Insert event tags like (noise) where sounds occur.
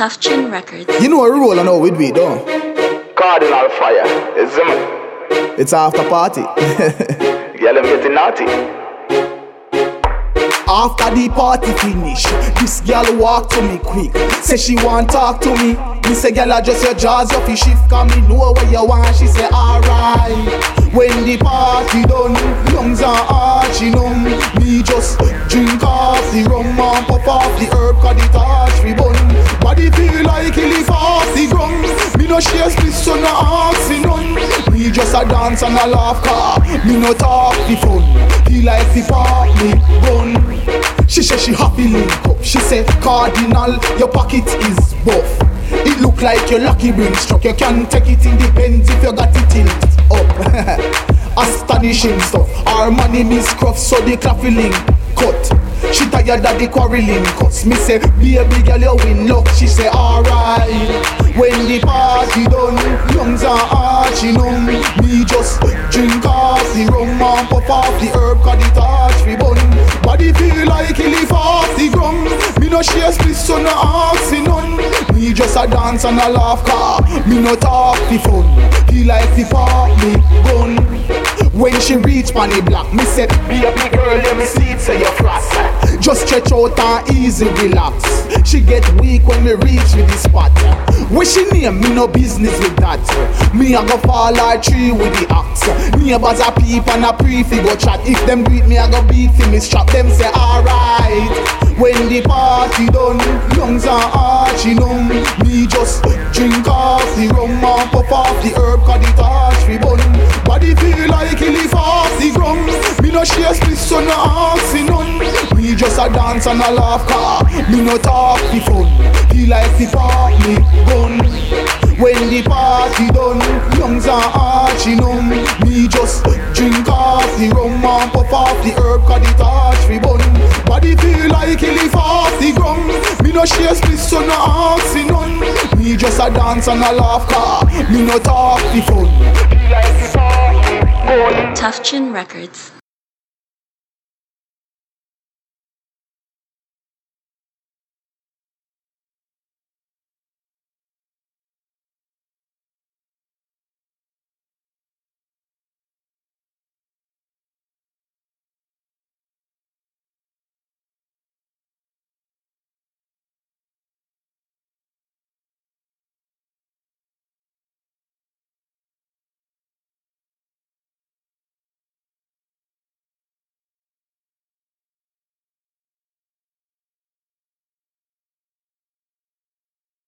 TuffChin Records. You know a roll I know with we don't. Kaadinal Fyah. It's him. It's after party. (laughs) Girl, I'm getting naughty. After the party finish, this girl walk to me quick. Say she want talk to me. Me say girl adjust your jaws, your fish shift Come me know what you want. She say alright. When the party done, just a dance and a laugh car. Me no talk the fun. Feel like the party bun. She say she happy link up. She say Kaadinal, your pocket is buff. It look like your lucky brain struck. You can take it in the pens if you got it tilt up. (laughs) Astonishing stuff. Our money miss scruff, so the link cut. She tired of the quarreling cuts. Me say, baby girl, you win luck. She say, alright. When the party done, lungs are arching on Me drink off the rum and pop off the herb, cause the touch we bun. Body feel like he live off the ground. Me no share split, so no asking none. Me just a dance and a laugh, car. Me no talk the fun. Feel like the park me gun. When she reach on the block, me say, big girl, let me see it, say you frost. Just stretch out and easy relax. She get weak when we reach with the spot. She name, me no business with that. Me I go fall like tree with the axe. Neighbors a peep and a pre go chat. If them beat me, I go beat him. Strap them say alright. When the party done, lungs are arching on me. just drink off the rum and pop off the herb, cause the touch we bun. Body feel like he live off the ground. Me no share split, so no asking none. Me just a dance and a laugh, car. Me no talk the fun. Arching on me. just drink off the rum and pop off the herb, cause the touch we bun. Body feel like he live off the ground. Me no share split, so no asking none. Me just a dance and a laugh, car. Me no talk the fun. He like the party. Gun. TuffChin Records.